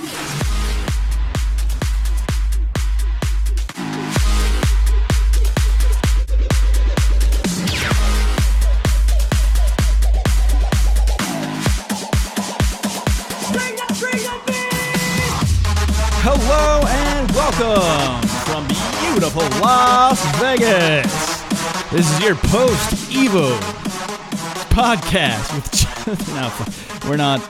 Hello and welcome from beautiful Las Vegas. This is your post Evo podcast with we're not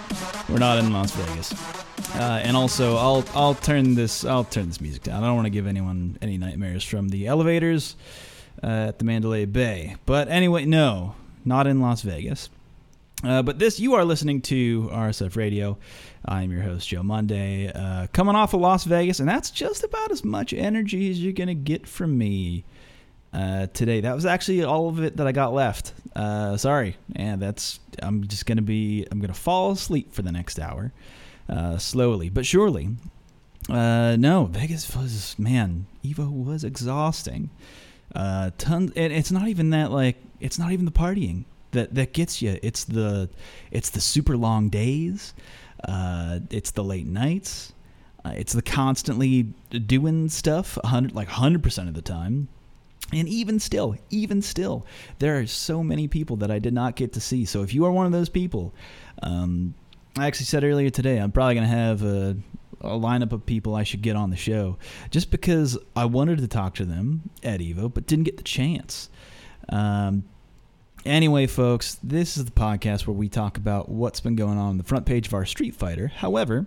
we're not in Las Vegas. Uh, and also, I'll I'll turn this I'll turn this music down. I don't want to give anyone any nightmares from the elevators uh, at the Mandalay Bay. But anyway, no, not in Las Vegas. Uh, but this, you are listening to RSF Radio. I'm your host, Joe Monday, uh, coming off of Las Vegas, and that's just about as much energy as you're going to get from me uh, today. That was actually all of it that I got left. Uh, sorry. And that's, I'm just going to be, I'm going to fall asleep for the next hour, uh, slowly but surely. Uh, no, Vegas was, man, Evo was exhausting. Uh, tons, and it's not even that, like, it's not even the partying that that gets you. It's the it's the super long days. Uh, it's the late nights. Uh, it's the constantly doing stuff, 100 like hundred percent of the time. And even still, even still, there are so many people that I did not get to see. So if you are one of those people, um, I actually said earlier today, I'm probably going to have a, a lineup of people I should get on the show just because I wanted to talk to them at Evo, but didn't get the chance. Um, Anyway, folks, this is the podcast where we talk about what's been going on on the front page of our Street Fighter. However,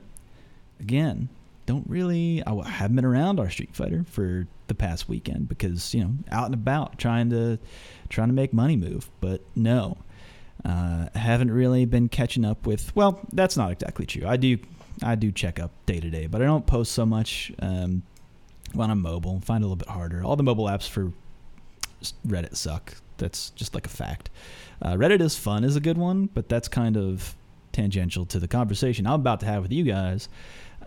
again, don't really, I haven't been around our Street Fighter for the past weekend because you know out and about trying to trying to make money move. But no, uh, haven't really been catching up with. Well, that's not exactly true. I do I do check up day to day, but I don't post so much um, when I'm mobile. Find it a little bit harder. All the mobile apps for Reddit suck. That's just like a fact. Uh, Reddit is fun is a good one, but that's kind of tangential to the conversation I'm about to have with you guys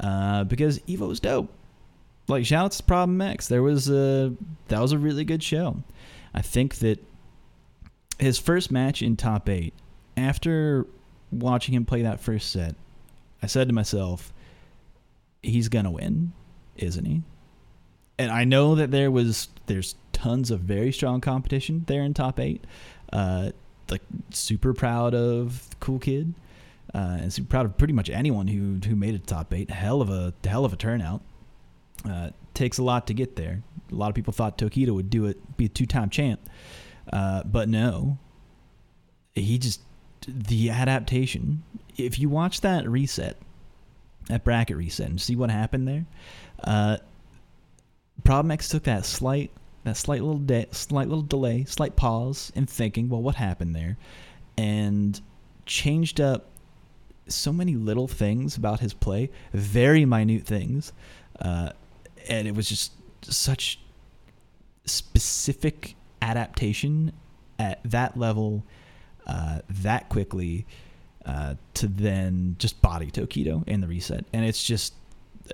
uh, because Evo's dope. Like shout outs to Problem X. There was a that was a really good show. I think that his first match in top eight, after watching him play that first set, I said to myself, he's gonna win, isn't he? And I know that there was there's tons of very strong competition there in top eight. Uh, like super proud of Cool Kid, uh, and super proud of pretty much anyone who who made it top eight. Hell of a hell of a turnout. Uh, takes a lot to get there. A lot of people thought Tokido would do it, be a two time champ, uh, but no. He just the adaptation. If you watch that reset, that bracket reset, and see what happened there, uh, Problem X took that slight that slight little de- slight little delay, slight pause in thinking, well, what happened there, and changed up so many little things about his play, very minute things, uh, and it was just such specific adaptation at that level, uh, that quickly, uh, to then just body Tokido in the reset, and it's just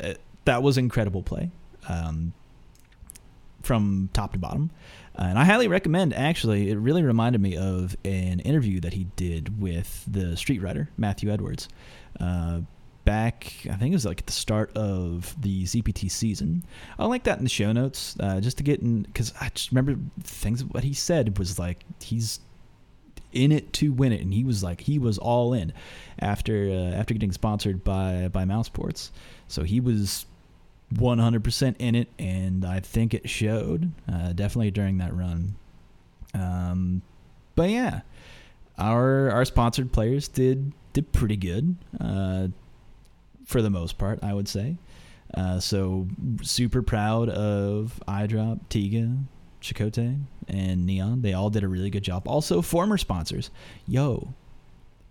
uh, that was incredible play. Um, from top to bottom. Uh, and I highly recommend, actually, it really reminded me of an interview that he did with the Street Writer, Matthew Edwards, uh, back, I think it was like at the start of the CPT season. I'll link that in the show notes uh, just to get in, because I just remember things, what he said was like, he's in it to win it and he was like he was all in after uh, after getting sponsored by by mousesports so he was 100% in it, and I think it showed uh, definitely during that run. Um, but yeah, our our sponsored players did did pretty good uh, for the most part, I would say. Uh, so super proud of iDrop, Tiga, Chicote, and Neon. They all did a really good job. Also, former sponsors. Yo,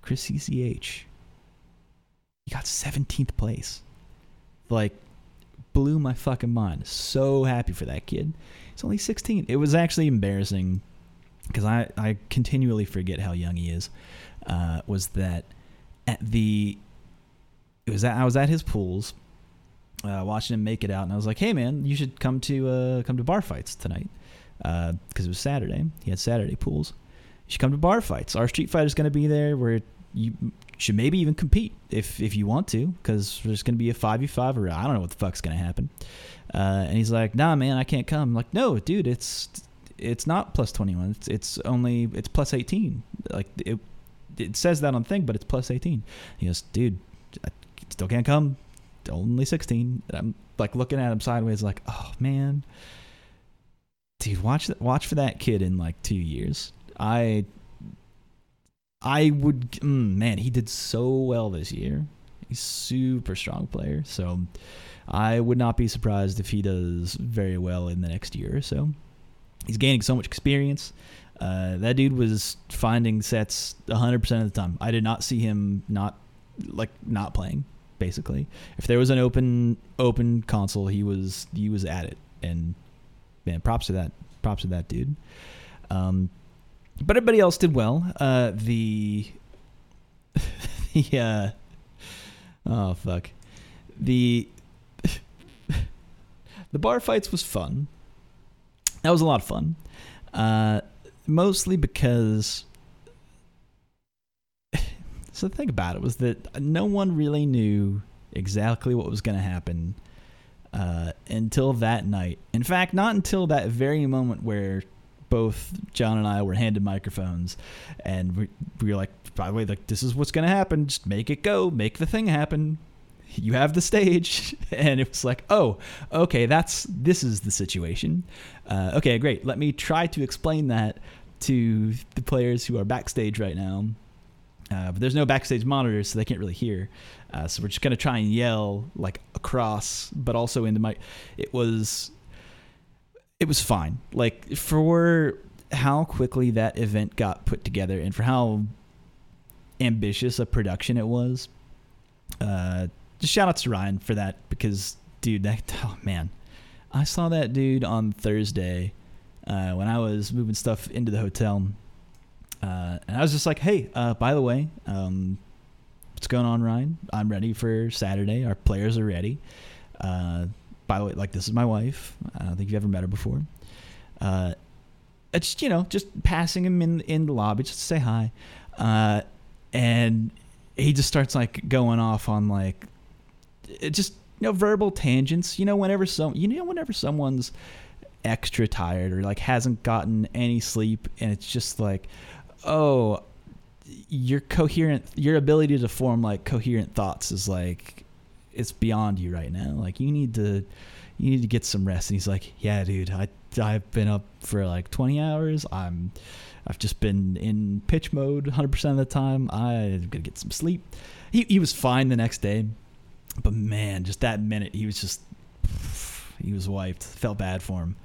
Chris CCH. He got 17th place. Like blew my fucking mind. So happy for that kid. He's only 16. It was actually embarrassing because I, I continually forget how young he is. Uh, was that at the it was at, I was at his pools uh, watching him make it out, and I was like, "Hey man, you should come to uh, come to bar fights tonight because uh, it was Saturday. He had Saturday pools. You should come to bar fights. Our Street Fighter's going to be there. We're you should maybe even compete if if you want to, because there's going to be a five v five or I don't know what the fuck's going to happen. Uh, and he's like, Nah, man, I can't come. I'm like, no, dude, it's it's not plus twenty one. It's it's only it's plus eighteen. Like it it says that on the thing, but it's plus eighteen. He goes, dude, still can't come. Only sixteen. And I'm like looking at him sideways, like, oh man, dude, watch watch for that kid in like two years. I I would, mm, man, he did so well this year. He's super strong player, so I would not be surprised if he does very well in the next year or so. He's gaining so much experience. Uh, that dude was finding sets 100% of the time. I did not see him not like not playing basically. If there was an open open console, he was he was at it and man, props to that props to that dude. Um, but everybody else did well. Uh, the the uh, oh fuck the the bar fights was fun. That was a lot of fun. Uh, mostly because so the thing about it was that no one really knew exactly what was going to happen uh, until that night. In fact, not until that very moment where both John and I were handed microphones, and we, we were like, by the way, like this is what's going to happen. Just make it go, make the thing happen. You have the stage, and it was like, oh, okay, that's this is the situation. Uh, okay, great. Let me try to explain that to the players who are backstage right now. Uh, but there's no backstage monitors, so they can't really hear. Uh, so we're just gonna try and yell like across, but also into my. It was it was fine. Like for how quickly that event got put together and for how ambitious a production it was. Uh, just shout out to Ryan for that because, dude, that oh man, I saw that dude on Thursday uh, when I was moving stuff into the hotel, uh, and I was just like, hey, uh, by the way, um, what's going on, Ryan? I'm ready for Saturday. Our players are ready. Uh, by the way, like this is my wife. I don't think you've ever met her before. Uh, it's you know just passing him in in the lobby just to say hi, uh, and he just starts like going off on like it just you know verbal tangents. You know whenever some you know whenever someone's extra tired or like hasn't gotten any sleep and it's just like oh your coherent your ability to form like coherent thoughts is like it's beyond you right now. Like you need to you need to get some rest. And he's like, yeah, dude, I I've been up for like 20 hours. I'm I've just been in pitch mode 100% of the time. I'm gonna get some sleep. He he was fine the next day, but man, just that minute he was just he was wiped. Felt bad for him.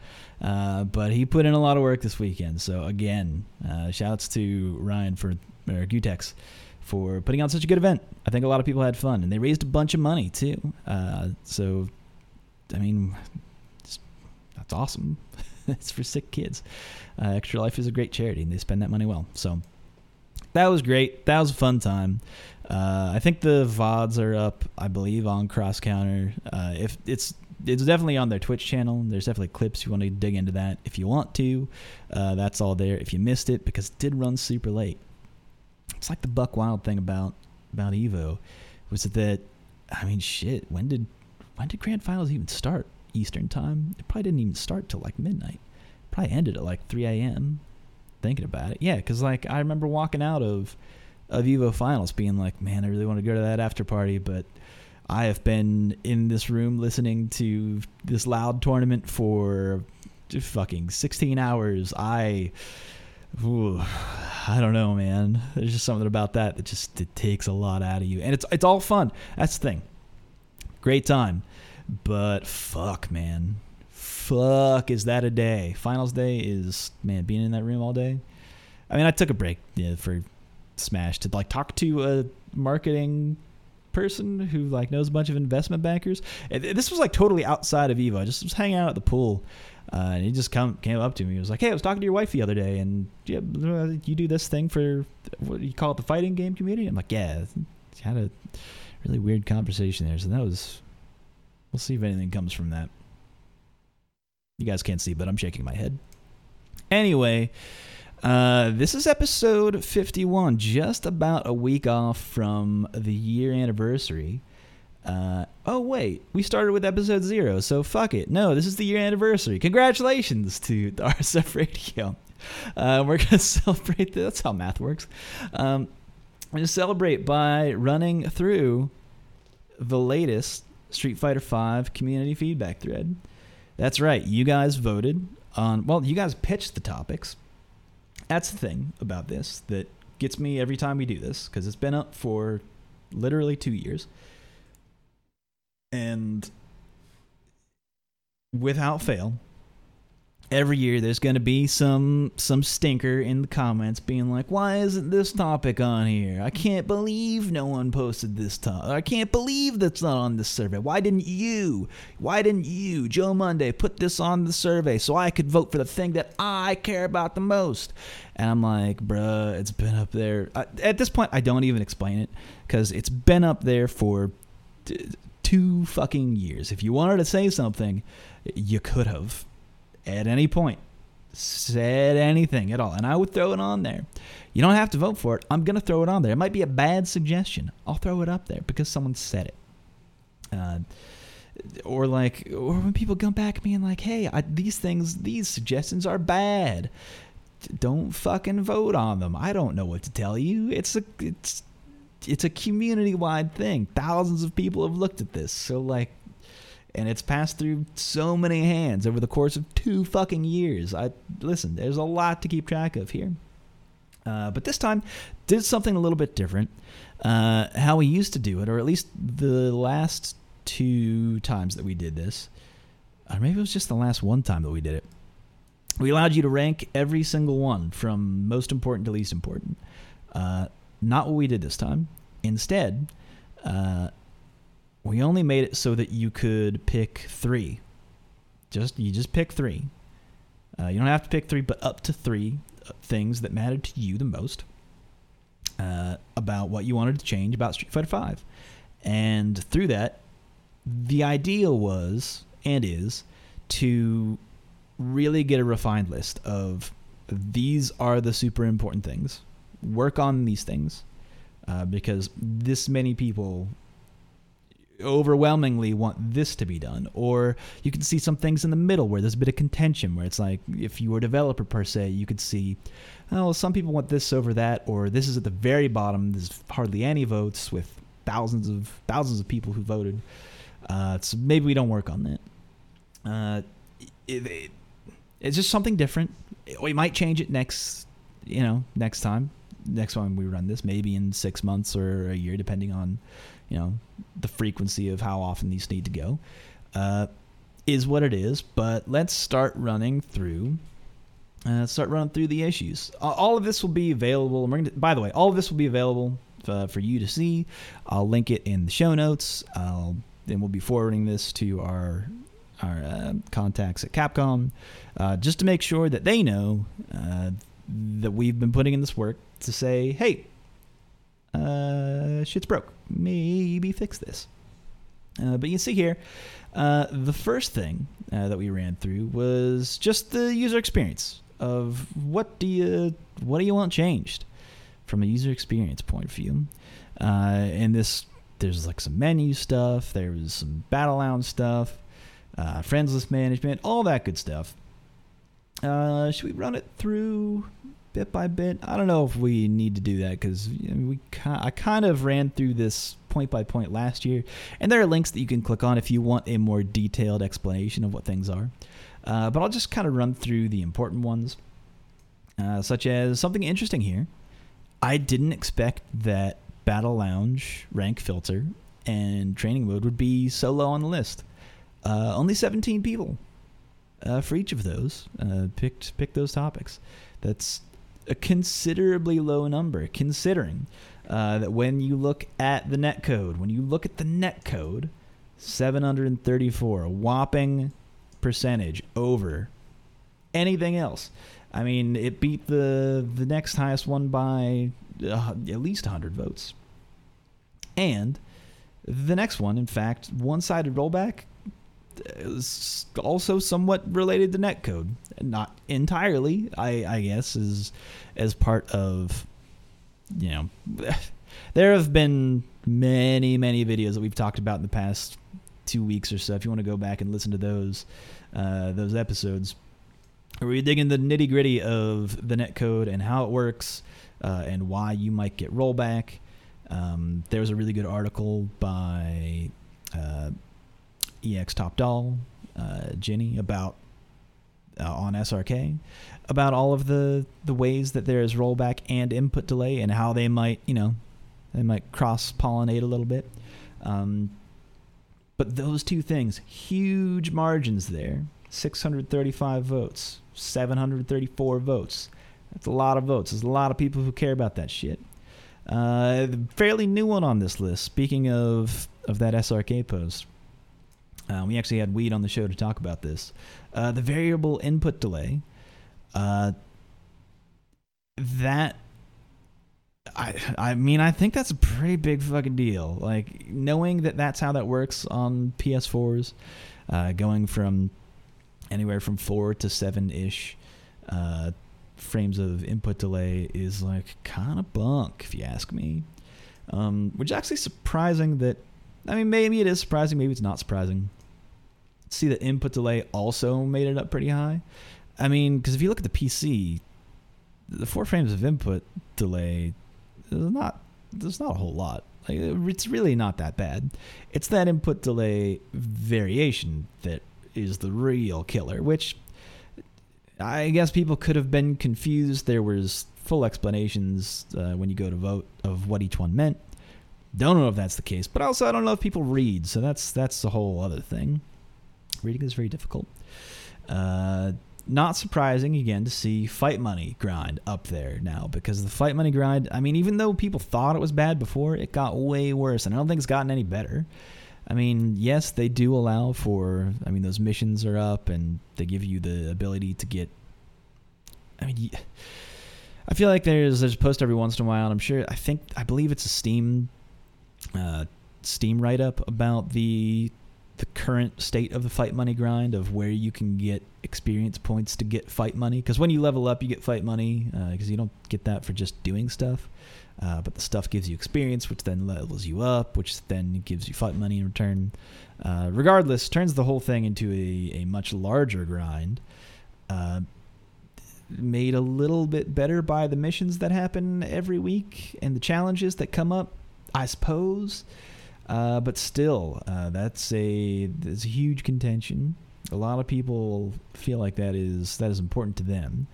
Uh, but he put in a lot of work this weekend. So again, uh, shouts to Ryan for or Gootecks for putting on such a good event. I think a lot of people had fun, and they raised a bunch of money too. Uh, so, I mean, that's awesome. it's for sick kids. Uh, Extra Life is a great charity, and they spend that money well. So that was great. That was a fun time. Uh, I think the vods are up, I believe, on Cross Counter. Uh, if it's it's definitely on their Twitch channel. There's definitely clips you want to dig into that if you want to. Uh, that's all there. If you missed it, because it did run super late, it's like the Buck Wild thing about about Evo was that I mean shit when did when did grand finals even start Eastern time it probably didn't even start till like midnight probably ended at like 3 a.m. thinking about it yeah because like I remember walking out of of Evo finals being like man I really want to go to that after party but I have been in this room listening to this loud tournament for fucking 16 hours I Ooh, I don't know, man. There's just something about that that just it takes a lot out of you, and it's it's all fun. That's the thing. Great time, but fuck, man, fuck, is that a day? Finals day is man being in that room all day. I mean, I took a break yeah, for Smash to like talk to a marketing person who like knows a bunch of investment bankers. This was like totally outside of Evo. I just was hanging out at the pool uh, and he just come came up to me. He was like, "Hey, I was talking to your wife the other day, and yeah, you do this thing for what you call it, the fighting game community?" I'm like, "Yeah." Had a really weird conversation there. So that was. We'll see if anything comes from that. You guys can't see, but I'm shaking my head. Anyway, Uh, this is episode 51, just about a week off from the year anniversary. Uh, oh, wait, we started with episode zero, so fuck it. No, this is the year anniversary. Congratulations to RSF Radio. Uh, we're going to celebrate, that's how math works. Um, we're going to celebrate by running through the latest Street Fighter V community feedback thread. That's right, you guys voted on, well, you guys pitched the topics that's the thing about this that gets me every time we do this because it's been up for literally two years. And without fail, every year there's going to be some some stinker in the comments being like why isn't this topic on here? I can't believe no one posted this topic i can't believe that's not on this survey. Why didn't you why didn't you joe monday put this on the survey so i could vote for the thing that i care about the most? And i'm like bruh it's been up there. I, at this point i don't even explain it because it's been up there for t- two fucking years. If you wanted to say something you could have at any point said anything at all, and I would throw it on there. You don't have to vote for it. I'm going to throw it on there. It might be a bad suggestion. I'll throw it up there because someone said it. Uh, or like, or when people come back at me and like, "Hey, I, these things, these suggestions are bad. Don't fucking vote on them." I don't know what to tell you. It's a, it's, it's a community-wide thing. Thousands of people have looked at this, so like, and it's passed through so many hands over the course of two fucking years. I listen. There's a lot to keep track of here, uh, but this time did something a little bit different. Uh, how we used to do it, or at least the last two times that we did this, or maybe it was just the last one time that we did it. We allowed you to rank every single one from most important to least important. Uh, not what we did this time. Instead, uh, we only made it so that you could pick three. Just you just pick three. Uh, you don't have to pick three, but up to three uh, things that mattered to you the most uh, about what you wanted to change about Street Fighter Five. And through that, the idea was and is to really get a refined list of these are the super important things. Work on these things uh, because this many people overwhelmingly want this to be done or you can see some things in the middle where there's a bit of contention where it's like if you were a developer per se you could see oh some people want this over that or this is at the very bottom there's hardly any votes with thousands of thousands of people who voted. Uh, so maybe we don't work on that. Uh, it, it, it's just something different. We might change it next you know next time next time we run this maybe in six months or a year depending on you know the frequency of how often these need to go uh, is what it is. But let's start running through. Uh, start running through the issues. All of this will be available. By the way, all of this will be available uh, for you to see. I'll link it in the show notes. I'll then we'll be forwarding this to our our uh, contacts at Capcom, uh, just to make sure that they know uh, that we've been putting in this work to say, hey, uh, shit's broke. Maybe fix this. Uh, but you see here, uh, the first thing uh, that we ran through was just the user experience of what do you what do you want changed from a user experience point of view. Uh, and this there's like some menu stuff, there was some battle lounge stuff, uh, friends list management, all that good stuff. Uh, should we run it through bit by bit. I don't know if we need to do that because we I kind of ran through this point by point last year, and there are links that you can click on if you want a more detailed explanation of what things are. Uh, but I'll just kind of run through the important ones, uh, such as something interesting here. I didn't expect that Battle Lounge rank filter and training mode would be so low on the list. Uh, only 17 people uh, for each of those uh, picked picked those topics. That's a considerably low number, considering uh, that when you look at the net code, when you look at the net code, 734, a whopping percentage over anything else. I mean, it beat the the next highest one by uh, at least 100 votes. And the next one, in fact, one-sided rollback, is also somewhat related to netcode. Not entirely, I, I guess, is as part of you know there have been many, many videos that we've talked about in the past two weeks or so. If you want to go back and listen to those uh, those episodes, where we dig into the nitty gritty of the netcode and how it works uh, and why you might get rollback. Um, there was a really good article by uh, EX Top Doll, uh, Jenny, about uh, on SRK about all of the the ways that there is rollback and input delay and how they might you know they might cross pollinate a little bit. Um, but those two things, huge margins there 635 votes, 734 votes. That's a lot of votes. There's a lot of people who care about that shit. Uh, fairly new one on this list. Speaking of of that SRK post, uh, we actually had WydD on the show to talk about this. Uh, the variable input delay. Uh, that I I mean I think that's a pretty big fucking deal. Like knowing that that's how that works on PS4s, uh, going from anywhere from four to seven ish uh, frames of input delay is like kind of bunk if you ask me. Um, which is actually surprising that I mean maybe it is surprising, maybe it's not surprising. See the input delay also made it up pretty high. I mean, because if you look at the PC, the four frames of input delay there's not there's not a whole lot. Like it's really not that bad. It's that input delay variation that is the real killer, which I guess people could have been confused. There was full explanations uh, when you go to vote of what each one meant. Don't know if that's the case, but also I don't know if people read, so that's that's a whole other thing. Reading is very difficult. Uh, not surprising again to see fight money grind up there now because the fight money grind i mean even though people thought it was bad before it got way worse and i don't think it's gotten any better i mean yes they do allow for i mean those missions are up and they give you the ability to get i mean i feel like there's there's a post every once in a while and i'm sure i think i believe it's a steam uh, steam write-up about the the current state of the fight money grind of where you can get experience points to get fight money. Because when you level up you get fight money because uh, you don't get that for just doing stuff. Uh, but the stuff gives you experience which then levels you up which then gives you fight money in return. Uh, regardless turns the whole thing into a, a much larger grind uh, made a little bit better by the missions that happen every week and the challenges that come up i suppose uh, but still, uh, that's a that's a huge contention. A lot of people feel like that is that is important to them.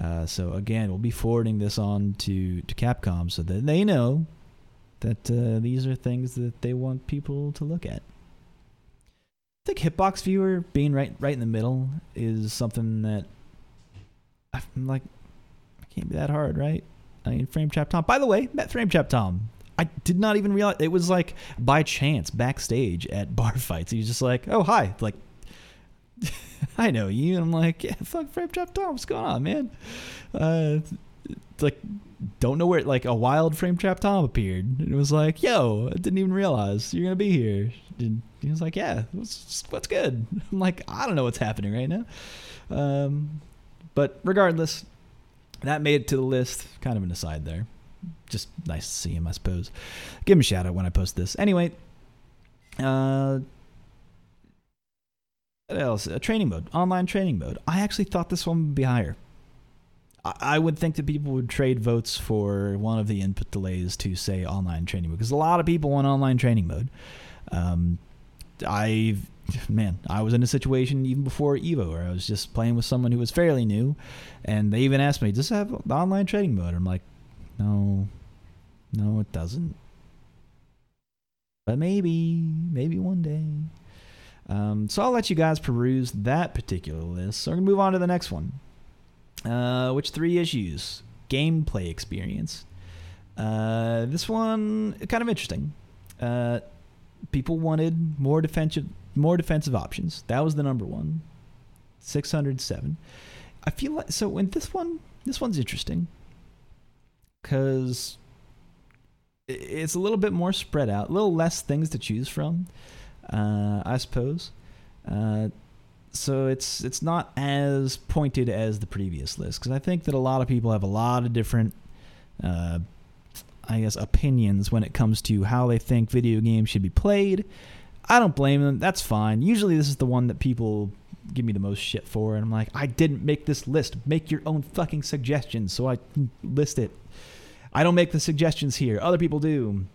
Uh, so again, we'll be forwarding this on to to Capcom so that they know that uh, these are things that they want people to look at. I think Hitbox Viewer being right right in the middle is something that I'm like, it can't be that hard, right? I mean, Frame Trap Tom. By the way, met Frame Trap Tom I did not even realize it was like by chance backstage at bar fights. He's just like, "Oh hi," like, "I know you," and I'm like, "Yeah, fuck, Frame Trap Tom, what's going on, man?" Uh, like, don't know where like a wild Frame Trap Tom appeared, and it was like, "Yo, I didn't even realize you're gonna be here." And he was like, "Yeah, what's, what's good?" I'm like, "I don't know what's happening right now," um, but regardless, that made it to the list. Kind of an aside there just nice to see him, I suppose. Give him a shout out when I post this. Anyway, uh, what else? A training mode, online training mode. I actually thought this one would be higher. I, I would think that people would trade votes for one of the input delays to say online training mode because a lot of people want online training mode. Um, I, man, I was in a situation even before Evo where I was just playing with someone who was fairly new, and they even asked me, "Does it have online training mode?" I'm like, no. No, it doesn't. But maybe, maybe one day. Um, so I'll let you guys peruse that particular list. So we're going to move on to the next one. Uh, which three issues? Gameplay experience. Uh, this one, kind of interesting. Uh, people wanted more defensive, more defensive options. That was the number one. 607. I feel like, so in this one, this one's interesting because it's a little bit more spread out, a little less things to choose from, uh, I suppose. Uh, so it's it's not as pointed as the previous list because I think that a lot of people have a lot of different, uh, I guess, opinions when it comes to how they think video games should be played. I don't blame them. That's fine. Usually, this is the one that people give me the most shit for, and I'm like, I didn't make this list. Make your own fucking suggestions so I list it. I don't make the suggestions here. Other people do.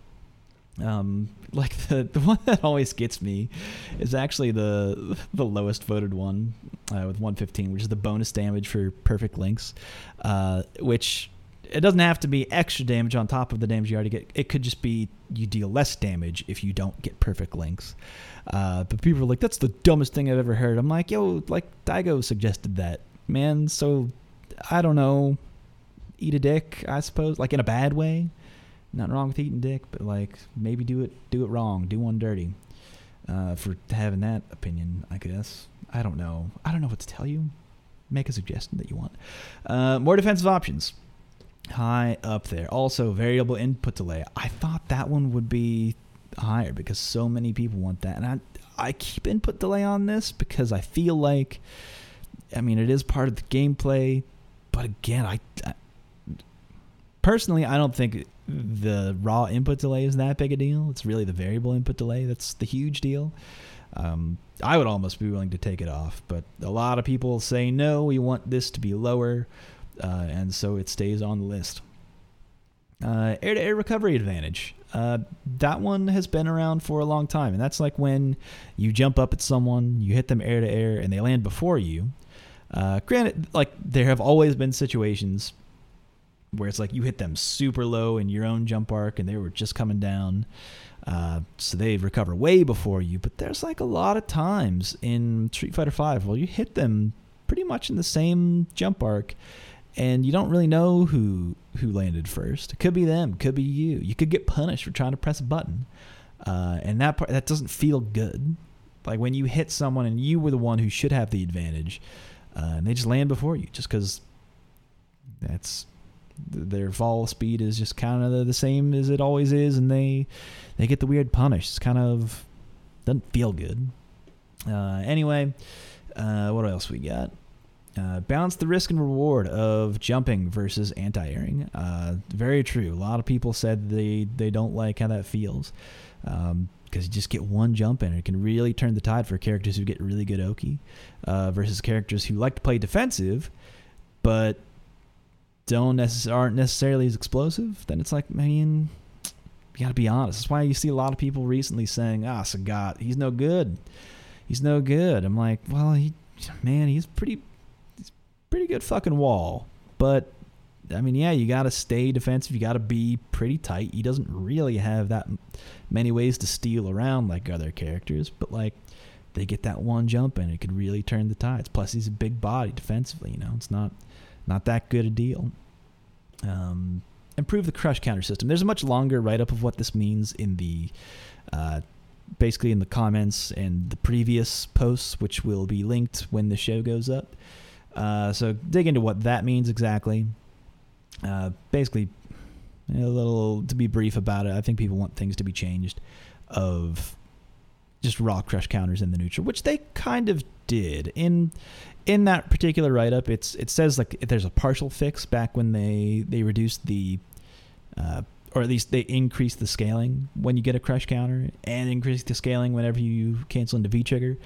Um, like the the one that always gets me is actually the the lowest voted one uh, with 115, which is the bonus damage for perfect links, uh, which it doesn't have to be extra damage on top of the damage you already get. It could just be you deal less damage if you don't get perfect links. Uh, but people are like, that's the dumbest thing I've ever heard. I'm like, yo, like Daigo suggested that, man. So I don't know. Eat a dick, I suppose, like in a bad way. Nothing wrong with eating dick, but like maybe do it do it wrong, do one dirty. Uh, for having that opinion, I guess. I don't know. I don't know what to tell you. Make a suggestion that you want. Uh, more defensive options. High up there. Also, variable input delay. I thought that one would be higher because so many people want that. And I, I keep input delay on this because I feel like, I mean, it is part of the gameplay. But again, I, I personally, I don't think the raw input delay is that big a deal. It's really the variable input delay that's the huge deal. Um, I would almost be willing to take it off, but a lot of people say no. We want this to be lower, uh, and so it stays on the list. Uh, air-to-air recovery advantage. Uh, that one has been around for a long time, and that's like when you jump up at someone, you hit them air to air, and they land before you. Uh, granted, like there have always been situations where it's like you hit them super low in your own jump arc and they were just coming down. Uh, so they recover way before you. But there's like a lot of times in Street Fighter Five where you hit them pretty much in the same jump arc, and you don't really know who who landed first. It could be them, could be you. You could get punished for trying to press a button, uh, and that part that doesn't feel good. Like when you hit someone and you were the one who should have the advantage, uh, and they just land before you, just because that's their fall speed is just kind of the same as it always is, and they they get the weird punish. It's kind of doesn't feel good. Uh, anyway, uh, what else we got? Uh, balance the risk and reward of jumping versus anti-airing. Uh, very true. A lot of people said they they don't like how that feels because um, you just get one jump in. It can really turn the tide for characters who get really good Oki uh, versus characters who like to play defensive, but don't necess- aren't necessarily as explosive, then it's like, man, you gotta be honest. That's why you see a lot of people recently saying, "Ah, Sagat, he's no good. He's no good." I'm like, well, he, man, he's pretty, he's pretty good fucking wall. But I mean, yeah, you gotta stay defensive. You gotta be pretty tight. He doesn't really have that many ways to steal around like other characters, but like they get that one jump and it could really turn the tides. Plus, he's a big body defensively. You know, it's not not that good a deal. Um, improve the crush counter system. There's a much longer write up of what this means in the uh, basically in the comments and the previous posts, which will be linked when the show goes up. Uh, so dig into what that means exactly. Uh, basically, a little to be brief about it. I think people want things to be changed of just raw crush counters in the neutral, which they kind of did in in that particular write up. It's it says like there's a partial fix back when they they reduced the uh, or at least they increase the scaling when you get a crush counter and increase the scaling whenever you cancel into V trigger,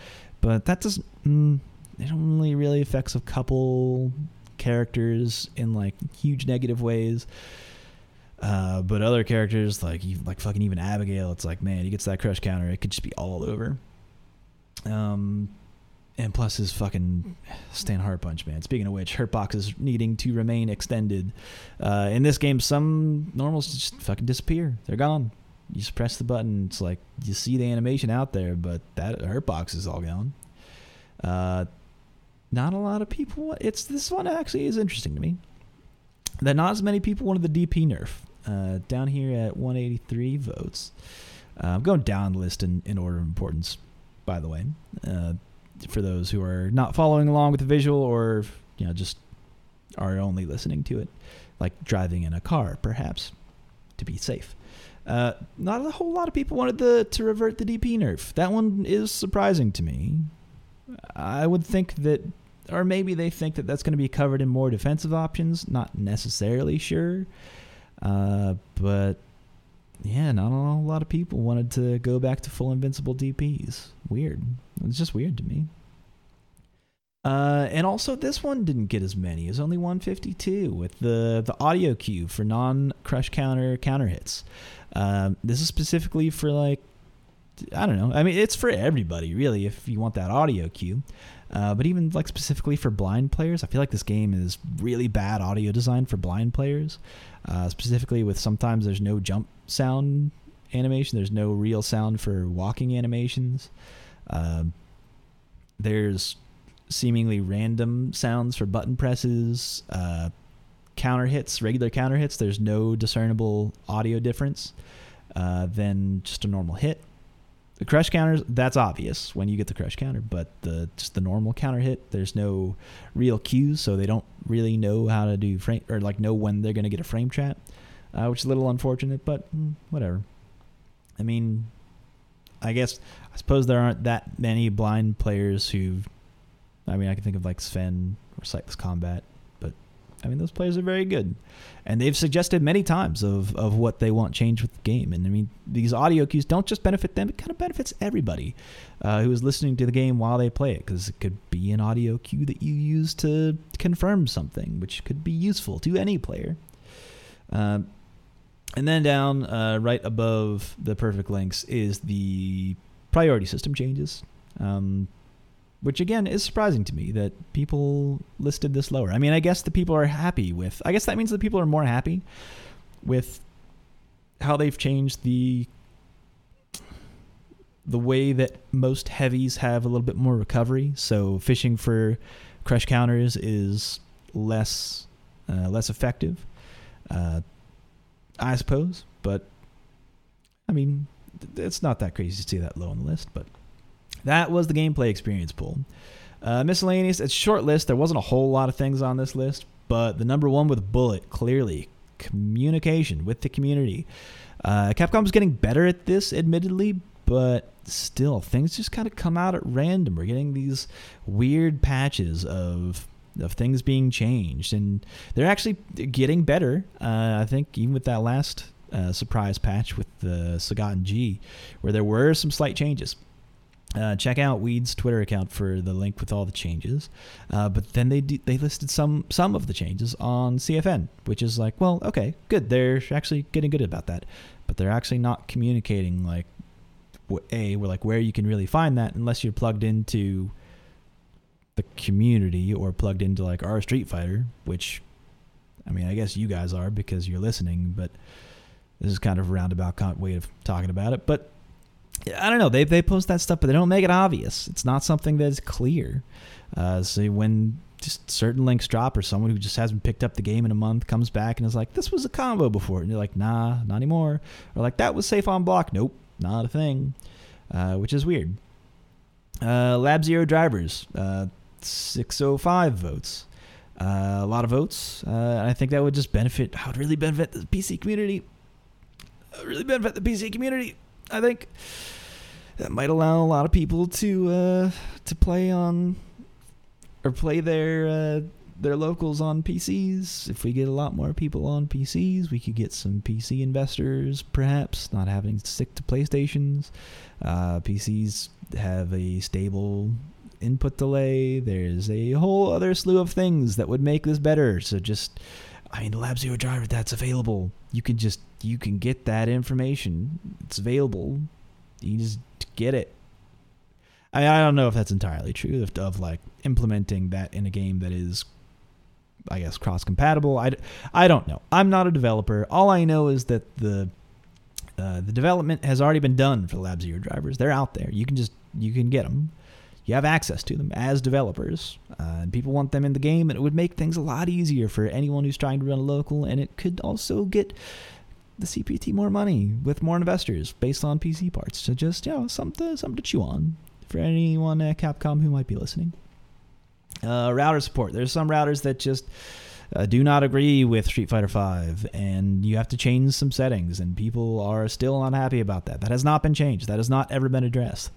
but that doesn't mm, it only really affects a couple characters in like huge negative ways. Uh, but other characters like like fucking even Abigail, it's like man, he gets that crush counter, it could just be all over. Um, and plus his fucking Stan Heart Punch, man. Speaking of which, hurt boxes needing to remain extended. Uh, in this game, some normals just fucking disappear. They're gone. You just press the button. It's like you see the animation out there, but that hurt box is all gone. Uh, not a lot of people. It's this one actually is interesting to me. That not as many people wanted the DP nerf. Uh, down here at 183 votes. Uh, I'm going down the list in, in order of importance, by the way. Uh, for those who are not following along with the visual or you know just are only listening to it, like driving in a car, perhaps, to be safe. Uh, not a whole lot of people wanted the to revert the DP nerf. That one is surprising to me. I would think that, or maybe they think that that's going to be covered in more defensive options. Not necessarily sure. Uh, but yeah, not a lot of people wanted to go back to full invincible DPS. Weird. It's just weird to me. Uh, and also, this one didn't get as many. It was only 152 with the, the audio cue for non crush counter counter hits. Um, this is specifically for like, I don't know. I mean, it's for everybody, really, if you want that audio cue. Uh, but even like specifically for blind players, I feel like this game is really bad audio design for blind players. Uh, specifically, with sometimes there's no jump sound animation, there's no real sound for walking animations. Uh, there's seemingly random sounds for button presses, uh, counter hits, regular counter hits. There's no discernible audio difference uh, than just a normal hit. The crush counters, that's obvious when you get the crush counter, but the just the normal counter hit, there's no real cues, so they don't really know how to do frame or like know when they're going to get a frame trap, uh, which is a little unfortunate, but mm, whatever. I mean, I guess I suppose there aren't that many blind players who I mean, I can think of like Sven or SightlessKombat, I mean, those players are very good. And they've suggested many times of, of what they want change with the game. And I mean, these audio cues don't just benefit them, it kind of benefits everybody uh, who is listening to the game while they play it, because it could be an audio cue that you use to confirm something, which could be useful to any player. Uh, and then down uh, right above the perfect links is the priority system changes. Um, which again is surprising to me that people listed this lower. I mean, I guess the people are happy with. I guess that means that people are more happy with how they've changed the the way that most heavies have a little bit more recovery. So fishing for crush counters is less uh, less effective, uh, I suppose. But I mean, it's not that crazy to see that low on the list, but. That was the gameplay experience pool. Uh, miscellaneous, it's short list. There wasn't a whole lot of things on this list, but the number one with bullet clearly communication with the community. Uh, Capcom's getting better at this, admittedly, but still, things just kind of come out at random. We're getting these weird patches of of things being changed, and they're actually getting better. Uh, I think even with that last uh, surprise patch with the Sagat and G, where there were some slight changes. Uh, check out WydD's Twitter account for the link with all the changes. Uh, but then they they listed some some of the changes on CFN, which is like, well, okay, good. They're actually getting good about that, but they're actually not communicating like a we're like where you can really find that unless you're plugged into the community or plugged into like our Street Fighter, which I mean, I guess you guys are because you're listening, but this is kind of a roundabout way of talking about it. But I don't know. They they post that stuff, but they don't make it obvious. It's not something that is clear. Uh, so when just certain links drop, or someone who just hasn't picked up the game in a month comes back and is like, "This was a combo before," and you're like, "Nah, not anymore," or like, "That was safe on block." Nope, not a thing, uh, which is weird. Uh, Lab Zero drivers, uh, 605 votes. Uh, a lot of votes. Uh, I think that would just benefit. I would really benefit the PC community. Really benefit the PC community. I think that might allow a lot of people to uh, to play on or play their uh, their locals on PCs. If we get a lot more people on PCs, we could get some PC investors, perhaps not having to stick to PlayStations. Uh, PCs have a stable input delay. There's a whole other slew of things that would make this better. So just, I mean, the Lab Zero driver that's available, you can just you can get that information. It's available. You just get it. I, I don't know if that's entirely true of, of like implementing that in a game that is I guess cross compatible. I, I don't know. I'm not a developer. All I know is that the uh, the development has already been done for the Lab Zero drivers. They're out there. You can just you can get them. You have access to them as developers, uh, and people want them in the game. And it would make things a lot easier for anyone who's trying to run local. And it could also get the CPT more money with more investors based on PC parts. So just you know something something to chew on for anyone at Capcom who might be listening. Uh, router support. There's some routers that just uh, do not agree with Street Fighter V, and you have to change some settings, and people are still unhappy about that. That has not been changed. That has not ever been addressed.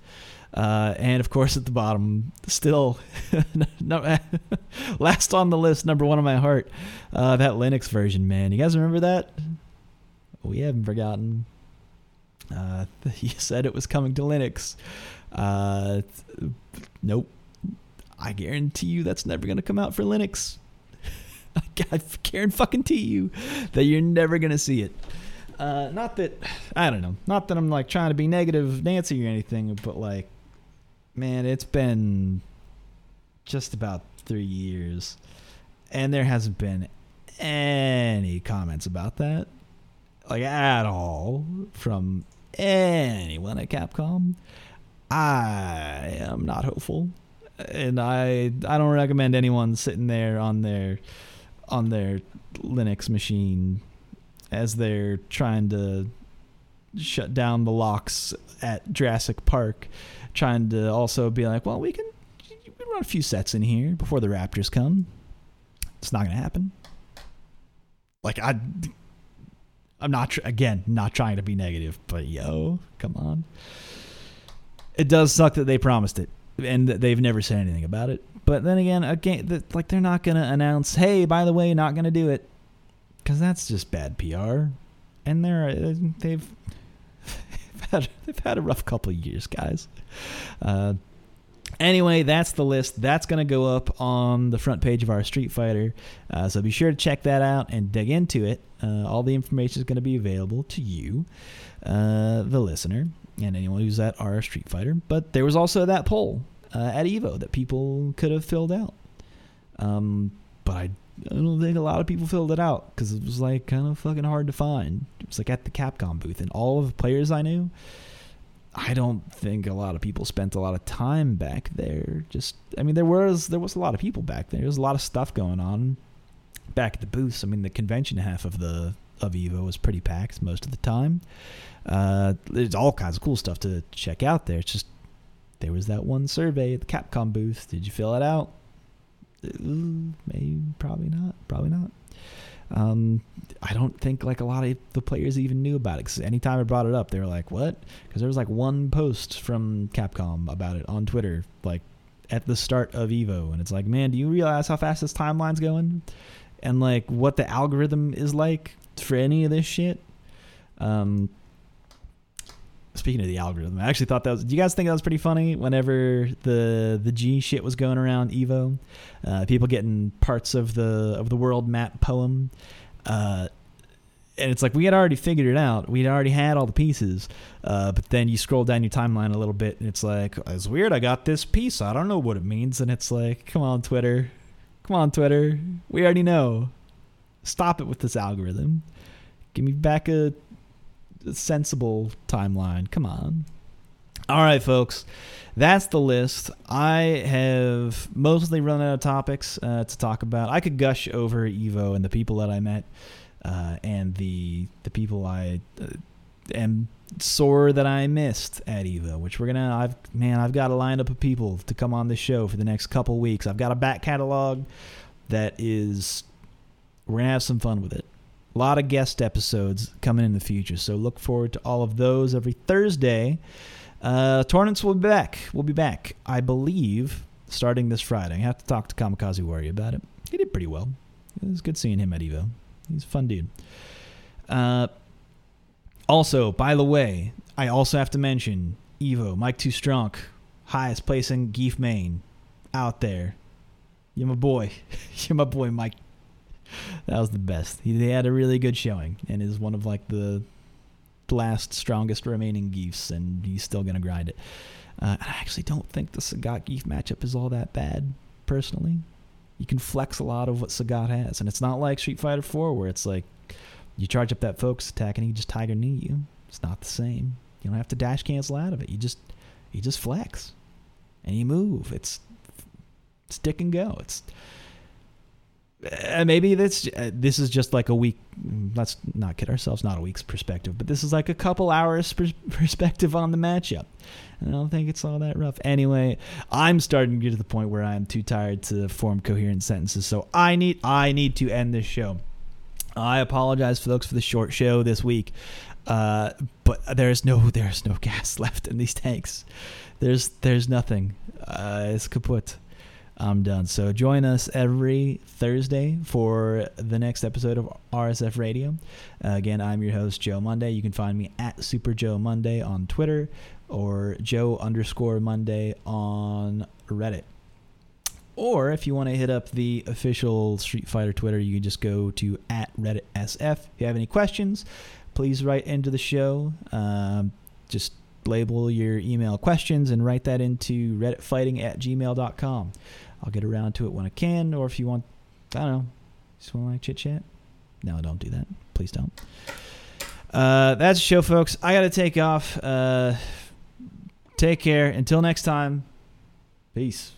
Uh, and of course, at the bottom, still, last on the list, number one on my heart, uh, that Linux version, man. You guys remember that? We haven't forgotten. Uh, said it was coming to Linux. Uh, nope. I guarantee you that's never going to come out for Linux. I guarantee fucking to you that you're never going to see it. Uh, not that I don't know. Not that I'm like trying to be negative Nancy or anything, but like, man, it's been just about three years, and there hasn't been any comments about that, like at all, from anyone at Capcom. I am not hopeful, and I I don't recommend anyone sitting there on their on their Linux machine as they're trying to shut down the locks at Jurassic Park, trying to also be like, well, we can, we run a few sets in here before the Raptors come. It's not gonna happen. Like I, I'm not tr- again not trying to be negative, but yo, come on. It does suck that they promised it and they've never said anything about it. But then again, again, like they're not gonna announce, hey, by the way, not gonna do it because that's just bad PR. And they're uh, they've had they've had a rough couple of years, guys. Uh, anyway, that's the list. That's going to go up on the front page of r/StreetFighter. Uh, so be sure to check that out and dig into it. Uh, all the information is going to be available to you, uh, the listener, and anyone who's at r/StreetFighter. But there was also that poll uh, at Evo that people could have filled out. Um, but I I don't think a lot of people filled it out because it was like kind of fucking hard to find. It was like at the Capcom booth, and all of the players I knew, I don't think a lot of people spent a lot of time back there. Just, I mean, there was there was a lot of people back there. There was a lot of stuff going on back at the booths. I mean, the convention half of the of Evo was pretty packed most of the time. Uh, there's all kinds of cool stuff to check out there. It's just there was that one survey at the Capcom booth. Did you fill it out? Maybe probably not probably not um, I don't think like a lot of the players even knew about it because anytime I brought it up, they were like, "What?" Because there was like one post from Capcom about it on Twitter, like at the start of Evo, and it's like, "Man, do you realize how fast this timeline's going?" And like what the algorithm is like for any of this shit. Um, speaking of the algorithm, I actually thought that was. Do you guys think that was pretty funny? Whenever the the G shit was going around Evo, uh, people getting parts of the of the world map poem, uh, and it's like we had already figured it out. We'd already had all the pieces, uh, but then you scroll down your timeline a little bit, and it's like it's weird. I got this piece. I don't know what it means, and it's like, come on, Twitter, come on, Twitter. We already know. Stop it with this algorithm. Give me back a sensible timeline. Come on. All right, folks. That's the list. I have mostly run out of topics uh, to talk about. I could gush over Evo and the people that I met, uh, and the the people I uh, am sore that I missed at Evo. Which we're gonna. I've man, I've got a lineup of people to come on the show for the next couple weeks. I've got a back catalog that is. We're gonna have some fun with it. A lot of guest episodes coming in the future, so look forward to all of those every Thursday. Uh, will be back. We'll be back, I believe, starting this Friday. I have to talk to Kamikaze Warrior about it. He did pretty well. It was good seeing him at Evo. He's a fun dude. Uh, also, by the way, I also have to mention Evo, Mike Too Strong, highest placing Gief Main out there. You're my boy. You're my boy, Mike that was the best. He, he, had a really good showing and is one of like the last strongest remaining Giefs, and he's still gonna grind it. Uh, I actually don't think the Sagat Gief matchup is all that bad, personally. You can flex a lot of what Sagat has, and it's not like Street Fighter 4 where it's like you charge up that focus attack and he just tiger knee you. It's not the same. You don't have to dash cancel out of it. You just you just flex and you move. It's stick and go. It's uh, maybe this uh, this is just like a week. Let's not kid ourselves. Not a week's perspective, but this is like a couple hours pers- perspective on the matchup. And I don't think it's all that rough. Anyway, I'm starting to get to the point where I'm too tired to form coherent sentences. So I need I need to end this show. I apologize, folks, for the short show this week. Uh, but there's no there's no gas left in these tanks. there's there's nothing. Uh, it's kaput. I'm done. So join us every Thursday for the next episode of RSF Radio. Uh, again, I'm your host Joe Monday. You can find me at Super Joe Monday on Twitter or Joe underscore Monday on Reddit. Or if you want to hit up the official Street Fighter Twitter, you can just go to at Reddit SF. If you have any questions, please write into the show. Um, just label your email questions and write that into redditfighting at gmail.com. I'll get around to it when I can, or if you want, I don't know, just want to like chit chat. No, don't do that. Please don't. Uh, that's the show, folks. I got to take off. Uh, take care. Until next time, peace.